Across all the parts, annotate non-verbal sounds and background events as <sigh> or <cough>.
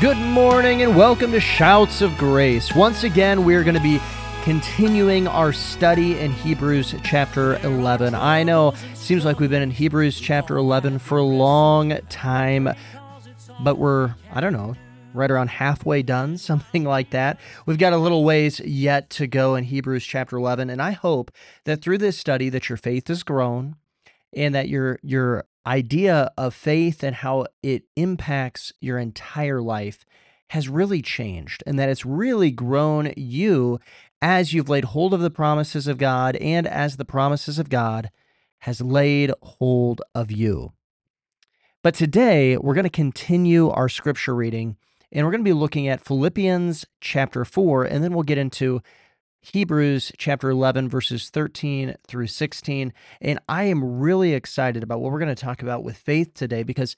Good morning and welcome to Shouts of Grace. Once again, we're going to be continuing our study in Hebrews chapter 11. I know seems like we've been in Hebrews chapter 11 for a long time, but we're, I don't know, right around halfway done, <laughs> something like that. We've got a little ways yet to go in Hebrews chapter 11, and I hope that through this study that your faith has grown and that your your idea of faith and how it impacts your entire life has really changed and that it's really grown you as you've laid hold of the promises of God and as the promises of God has laid hold of you. But today we're going to continue our scripture reading and we're going to be looking at Philippians chapter 4 and then we'll get into Hebrews chapter 11, verses 13 through 16. And I am really excited about what we're going to talk about with faith today because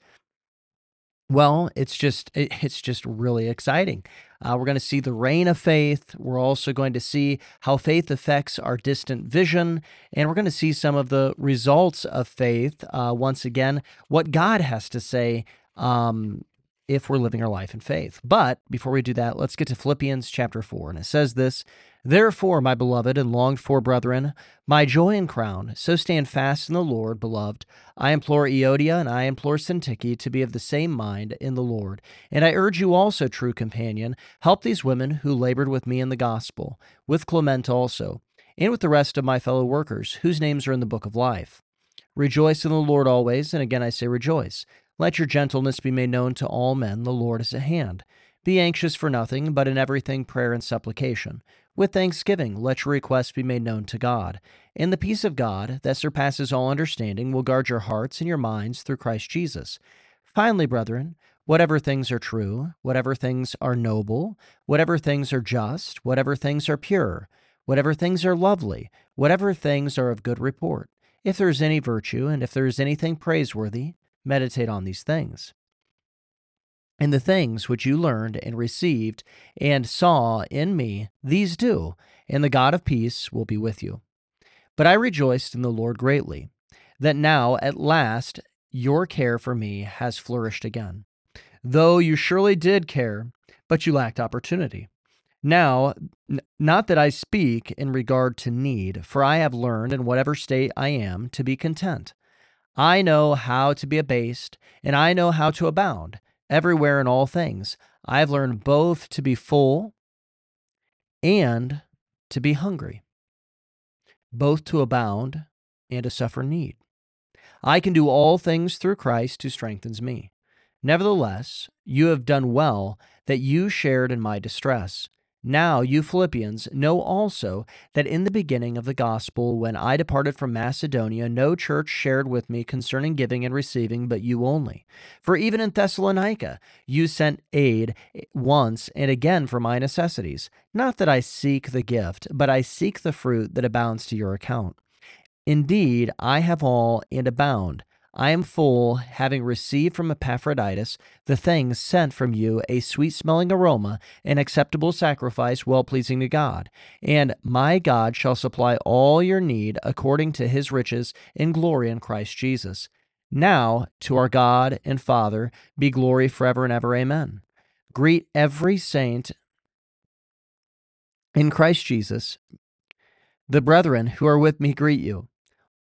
well, it's just it's just really exciting. Uh, we're going to see the reign of faith. We're also going to see how faith affects our distant vision, and we're going to see some of the results of faith. Uh, once again, what God has to say um, if we're living our life in faith. But before we do that, let's get to Philippians chapter four, and it says this: Therefore, my beloved and longed for brethren, my joy and crown, so stand fast in the Lord, beloved. I implore Euodia and I implore Syntyche to be of the same mind in the Lord. And I urge you also, true companion, help these women who labored with me in the gospel, with Clement also, and with the rest of my fellow workers, whose names are in the book of life. Rejoice in the Lord always, and again I say rejoice. Let your gentleness be made known to all men, the Lord is at hand. Be anxious for nothing, but in everything prayer and supplication. With thanksgiving, let your requests be made known to God. And the peace of God, that surpasses all understanding, will guard your hearts and your minds through Christ Jesus. Finally, brethren, whatever things are true, whatever things are noble, whatever things are just, whatever things are pure, whatever things are lovely, whatever things are of good report, if there is any virtue, and if there is anything praiseworthy, meditate on these things and the things which you learned and received and saw in me, these do, and the God of peace will be with you. But I rejoiced in the Lord greatly, that now at last your care for me has flourished again. Though you surely did care, but you lacked opportunity. Now, n- not that I speak in regard to need, for I have learned in whatever state I am to be content. I know how to be abased, and I know how to abound everywhere in all things. I've learned both to be full and to be hungry, both to abound and to suffer need. I can do all things through Christ who strengthens me. Nevertheless, you have done well that you shared in my distress. Now, you Philippians know also that in the beginning of the gospel, when I departed from Macedonia, no church shared with me concerning giving and receiving, but you only. For even in Thessalonica, you sent aid eh, once and again for my necessities. Not that I seek the gift, but I seek the fruit that abounds to your account. Indeed, I have all and abound. I am full, having received from Epaphroditus the things sent from you, a sweet smelling aroma, an acceptable sacrifice, well pleasing to God. And my God shall supply all your need according to his riches in glory in Christ Jesus. Now, to our God and Father be glory forever and ever. Amen. Greet every saint in Christ Jesus. The brethren who are with me greet you.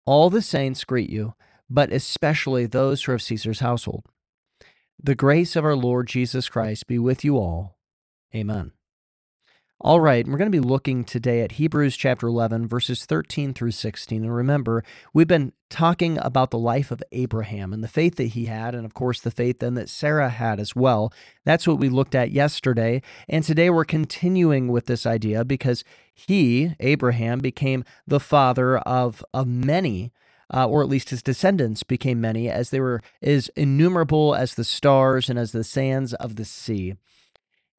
All the saints greet you but especially those who are of Caesar's household. The grace of our Lord Jesus Christ be with you all. Amen. All right, we're going to be looking today at Hebrews chapter 11, verses 13 through 16. And remember, we've been talking about the life of Abraham and the faith that he had, and of course, the faith then that Sarah had as well. That's what we looked at yesterday. And today we're continuing with this idea because he, Abraham, became the father of, of many uh, or at least his descendants became many, as they were as innumerable as the stars and as the sands of the sea.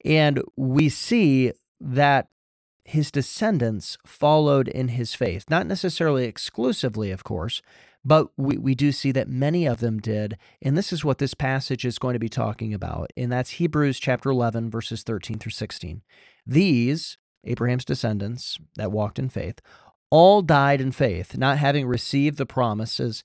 And we see that his descendants followed in his faith, not necessarily exclusively, of course, but we, we do see that many of them did. And this is what this passage is going to be talking about. And that's Hebrews chapter 11, verses 13 through 16. These, Abraham's descendants that walked in faith, all died in faith, not having received the promises,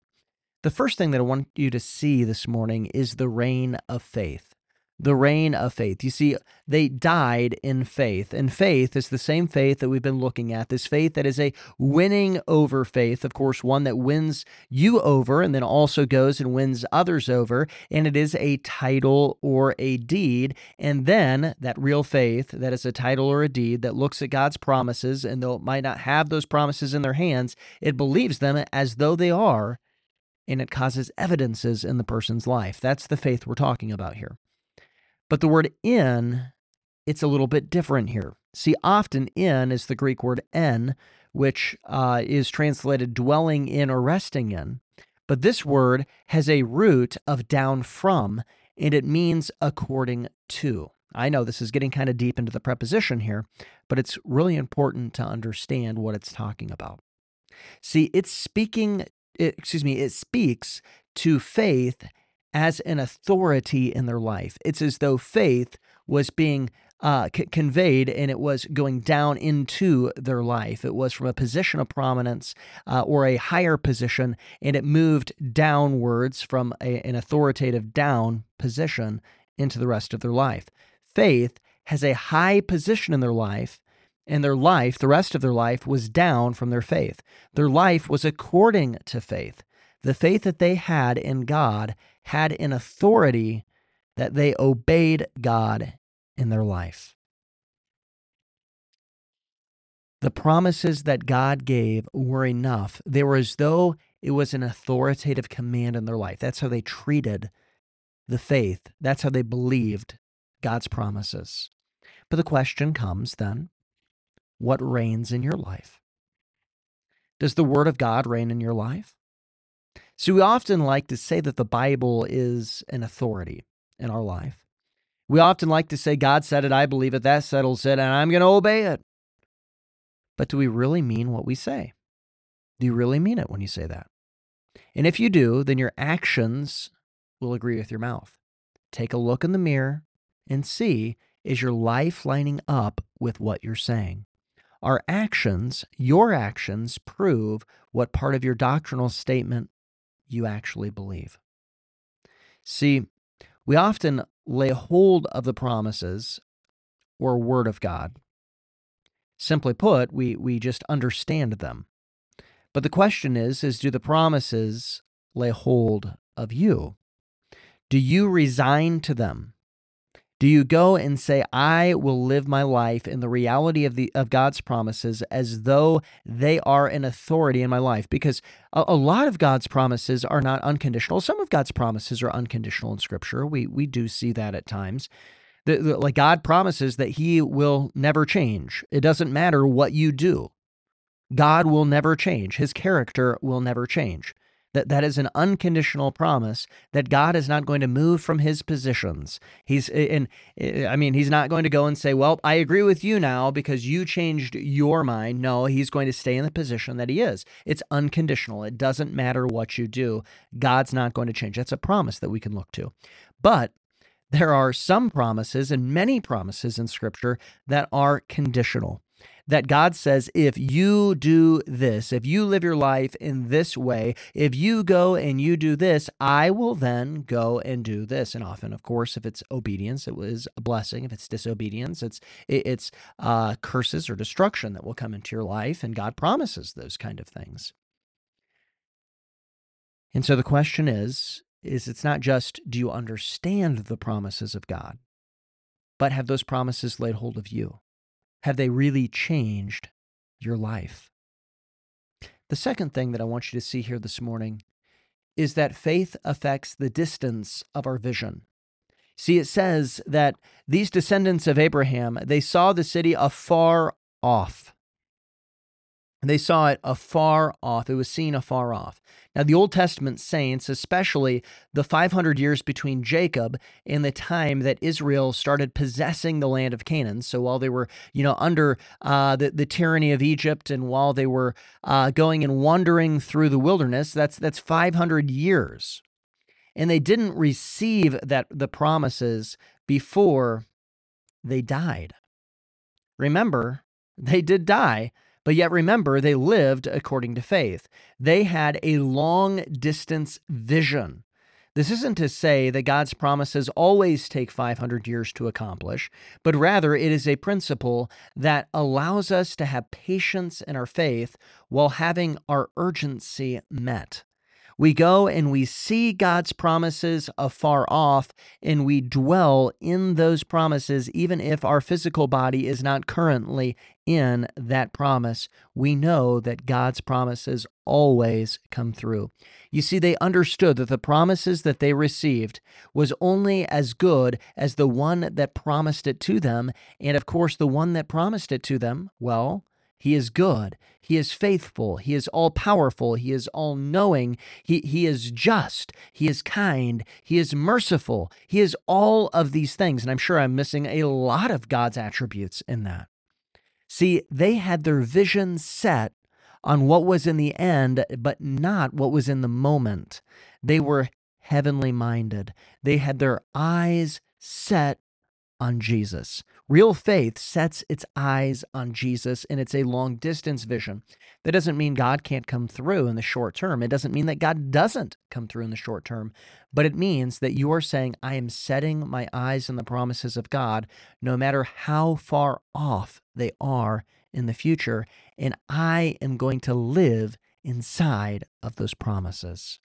The first thing that I want you to see this morning is the reign of faith. The reign of faith. You see, they died in faith, and faith is the same faith that we've been looking at. This faith that is a winning over faith, of course, one that wins you over and then also goes and wins others over. And it is a title or a deed. And then that real faith that is a title or a deed that looks at God's promises, and though it might not have those promises in their hands, it believes them as though they are and it causes evidences in the person's life. That's the faith we're talking about here. But the word in, it's a little bit different here. See, often in is the Greek word en, which uh, is translated dwelling in or resting in. But this word has a root of down from, and it means according to. I know this is getting kind of deep into the preposition here, but it's really important to understand what it's talking about. See, it's speaking it, excuse me, it speaks to faith as an authority in their life. It's as though faith was being uh, c- conveyed and it was going down into their life. It was from a position of prominence uh, or a higher position, and it moved downwards from a, an authoritative down position into the rest of their life. Faith has a high position in their life and their life, the rest of their life, was down from their faith. Their life was according to faith. The faith that they had in God had an authority that they obeyed God in their life. The promises that God gave were enough. They were as though it was an authoritative command in their life. That's how they treated the faith. That's how they believed God's promises. But the question comes then what reigns in your life? Does the Word of God reign in your life? So, we often like to say that the Bible is an authority in our life. We often like to say, God said it, I believe it, that settles it, and I'm going to obey it. But do we really mean what we say? Do you really mean it when you say that? And if you do, then your actions will agree with your mouth. Take a look in the mirror and see is your life lining up with what you're saying? Our actions, your actions, prove what part of your doctrinal statement you actually believe. See, we often lay hold of the promises or word of God. Simply put, we, we just understand them. But the question is, is do the promises lay hold of you? Do you resign to them? Do you go and say, I will live my life in the reality of the of God's promises as though they are an authority in my life? Because a, a, lot of God's promises are not unconditional. Some of God's promises are unconditional in Scripture. We we do see that at times. The, the, like God promises that He will never change. It doesn't matter what you do. God will never change. His character will never change. That that is an unconditional promise that God is not going to move from his positions. He's and I mean he's not going to go and say, "Well, I agree with you now because you changed your mind." No, he's going to stay in the position that he is. It's unconditional. It doesn't matter what you do. God's not going to change. That's a promise that we can look to. But there are some promises and many promises in scripture that are conditional that God says, if you do this, if you live your life in this way, if you go and you do this, I will then go and do this. And often, of course, if it's obedience, it was a blessing. If it's disobedience, it's it's uh, curses or destruction that will come into your life. And God promises those kind of things. And so the question is, is it's not just do you understand the promises of God, but have those promises laid hold of you? Have they really changed your life? The second thing that I want you to see here this morning is that faith affects the distance of our vision. See, it says that these descendants of Abraham, they saw the city afar off. They saw it afar off. It was seen afar off. Now, the Old Testament saints, especially the 500 years between Jacob and the time that Israel started possessing the land of Canaan. So while they were, you know, under uh, the, the tyranny of Egypt and while they were uh, going and wandering through the wilderness, that's, that's 500 years. And they didn't receive that the promises before they died. Remember, they did die but yet remember, they lived according to faith. They had a long distance vision. This isn't to say that God's promises always take 500 years to accomplish, but rather it is a principle that allows us to have patience in our faith while having our urgency met. We go and we see God's promises afar off, and we dwell in those promises, even if our physical body is not currently in that promise. We know that God's promises always come through. You see, they understood that the promises that they received was only as good as the one that promised it to them. And of course, the one that promised it to them, well, he is good. He is faithful. He is all powerful. He is all knowing. He, he is just. He is kind. He is merciful. He is all of these things. And I'm sure I'm missing a lot of God's attributes in that. See, they had their vision set on what was in the end, but not what was in the moment. They were heavenly minded. They had their eyes set on Jesus. Real faith sets its eyes on Jesus and it's a long distance vision. That doesn't mean God can't come through in the short term. It doesn't mean that God doesn't come through in the short term, but it means that you are saying, I am setting my eyes on the promises of God, no matter how far off they are in the future, and I am going to live inside of those promises.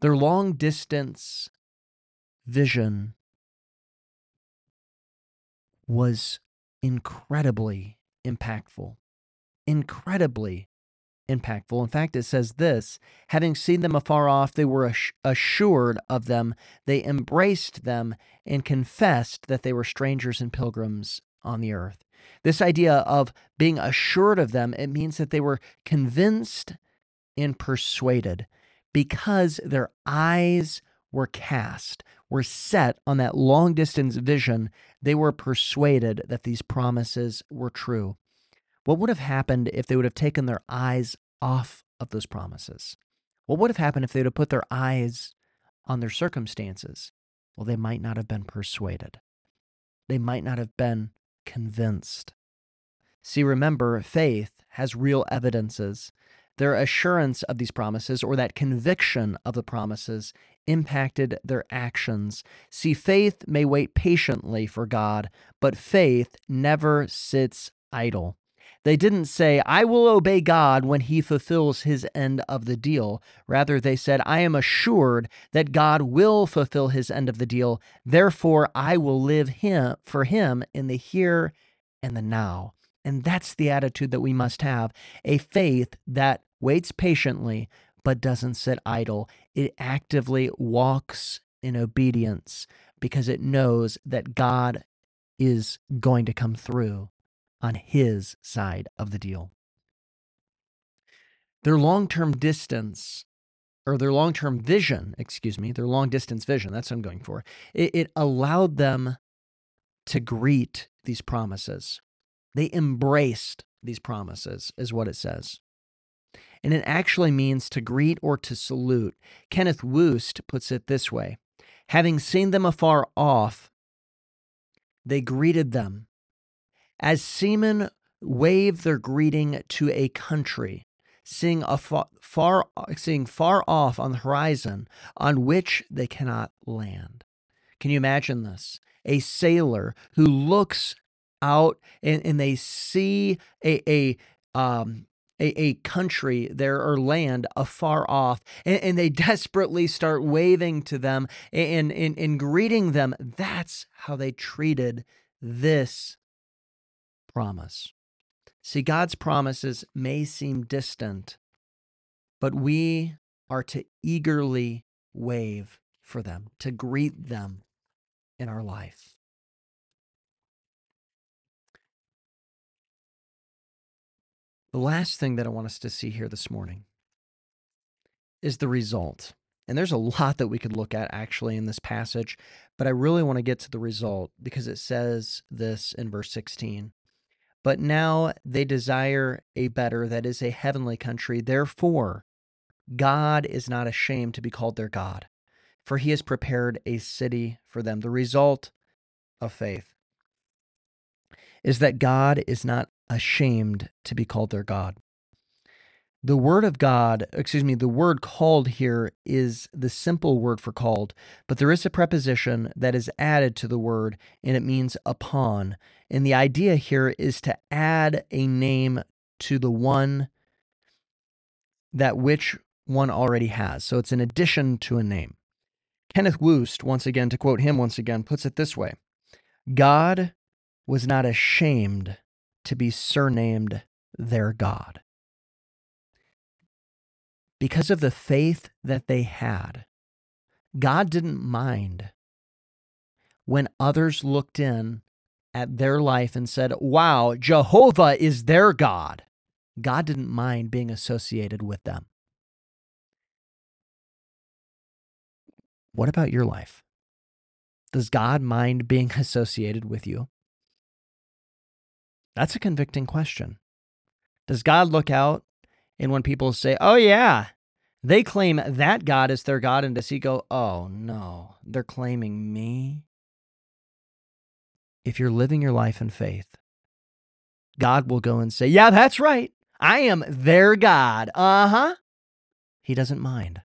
Their long distance vision was incredibly impactful. Incredibly impactful. In fact, it says this having seen them afar off, they were assured of them, they embraced them, and confessed that they were strangers and pilgrims on the earth. This idea of being assured of them, it means that they were convinced and persuaded because their eyes were cast, were set on that long distance vision, they were persuaded that these promises were true. What would have happened if they would have taken their eyes off of those promises? What would have happened if they would have put their eyes on their circumstances? Well, they might not have been persuaded. They might not have been convinced. See, remember, faith has real evidences. Their assurance of these promises or that conviction of the promises impacted their actions. See, faith may wait patiently for God, but faith never sits idle. They didn't say, I will obey God when he fulfills his end of the deal. Rather, they said, I am assured that God will fulfill his end of the deal. Therefore, I will live him for him in the here and the now. And that's the attitude that we must have a faith that waits patiently but doesn't sit idle. It actively walks in obedience because it knows that God is going to come through on his side of the deal. Their long term distance, or their long term vision, excuse me, their long distance vision, that's what I'm going for, it, it allowed them to greet these promises. They embraced these promises, is what it says. And it actually means to greet or to salute. Kenneth Wuest puts it this way Having seen them afar off, they greeted them as seamen wave their greeting to a country, seeing, far, far, seeing far off on the horizon on which they cannot land. Can you imagine this? A sailor who looks out and, and they see a, a um, a, a country there or land afar off and, and they <laughs> desperately start waving to them and, and, and greeting them. That's how they treated this promise. See, God's promises may seem distant, but we are to eagerly wave for them, to greet them in our life. The last thing that I want us to see here this morning is the result. And there's a lot that we could look at actually in this passage, but I really want to get to the result because it says this in verse 16. But now they desire a better, that is, a heavenly country. Therefore, God is not ashamed to be called their God, for he has prepared a city for them. The result of faith is that God is not ashamed to be called their God. The word of God, excuse me, the word called here is the simple word for called, but there is a preposition that is added to the word and it means upon. And the idea here is to add a name to the one that which one already has. So it's an addition to a name. Kenneth Wuest, once again, to quote him once again, puts it this way God was not ashamed to be surnamed their God because of the faith that they had, God didn't mind when others looked in at their life and said, Wow, Jehovah is their God. God didn't mind being associated with them. What about your life? Does God mind being <laughs> associated with you? That's a convicting question. Does God look out and when people say, oh, yeah, they claim that God is their God, and does he go, oh, no, they're claiming me? If you're living your life in faith, God will go and say, yeah, that's right. I am their God. Uh huh. He doesn't mind.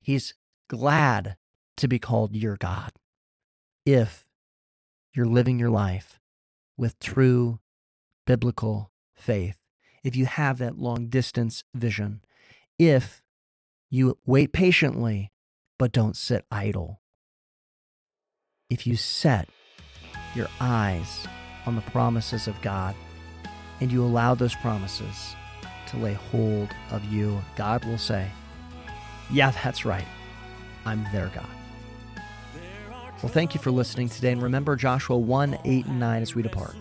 He's glad to be called your God if you're living your life with true biblical faith if you have that long distance vision, if you wait patiently but don't sit idle, if you set your eyes on the promises of God and you allow those promises to lay hold of you, God will say, Yeah, that's right. I'm their God. Well, thank you for listening today. And remember Joshua 1 8 and 9 as we depart.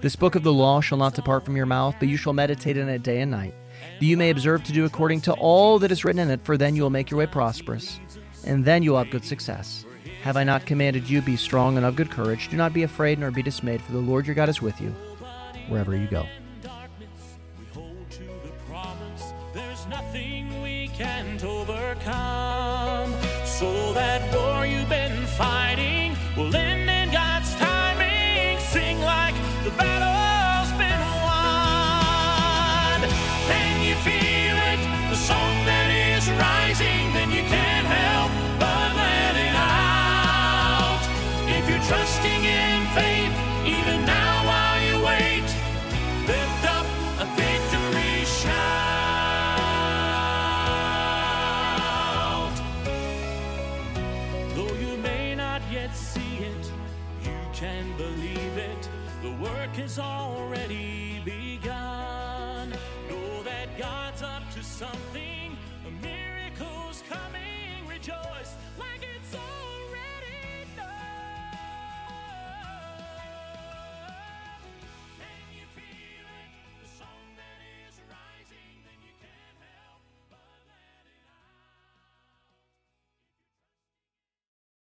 This book of the law shall not depart from your mouth, but you shall meditate in it day and night, that you may observe to do according to all that is written in it, for then you will make your way prosperous, and then you will have good success. Have I not commanded you, be strong and of good courage? Do not be afraid nor be dismayed, for the Lord your God is with you wherever you go. So that war you've been fighting will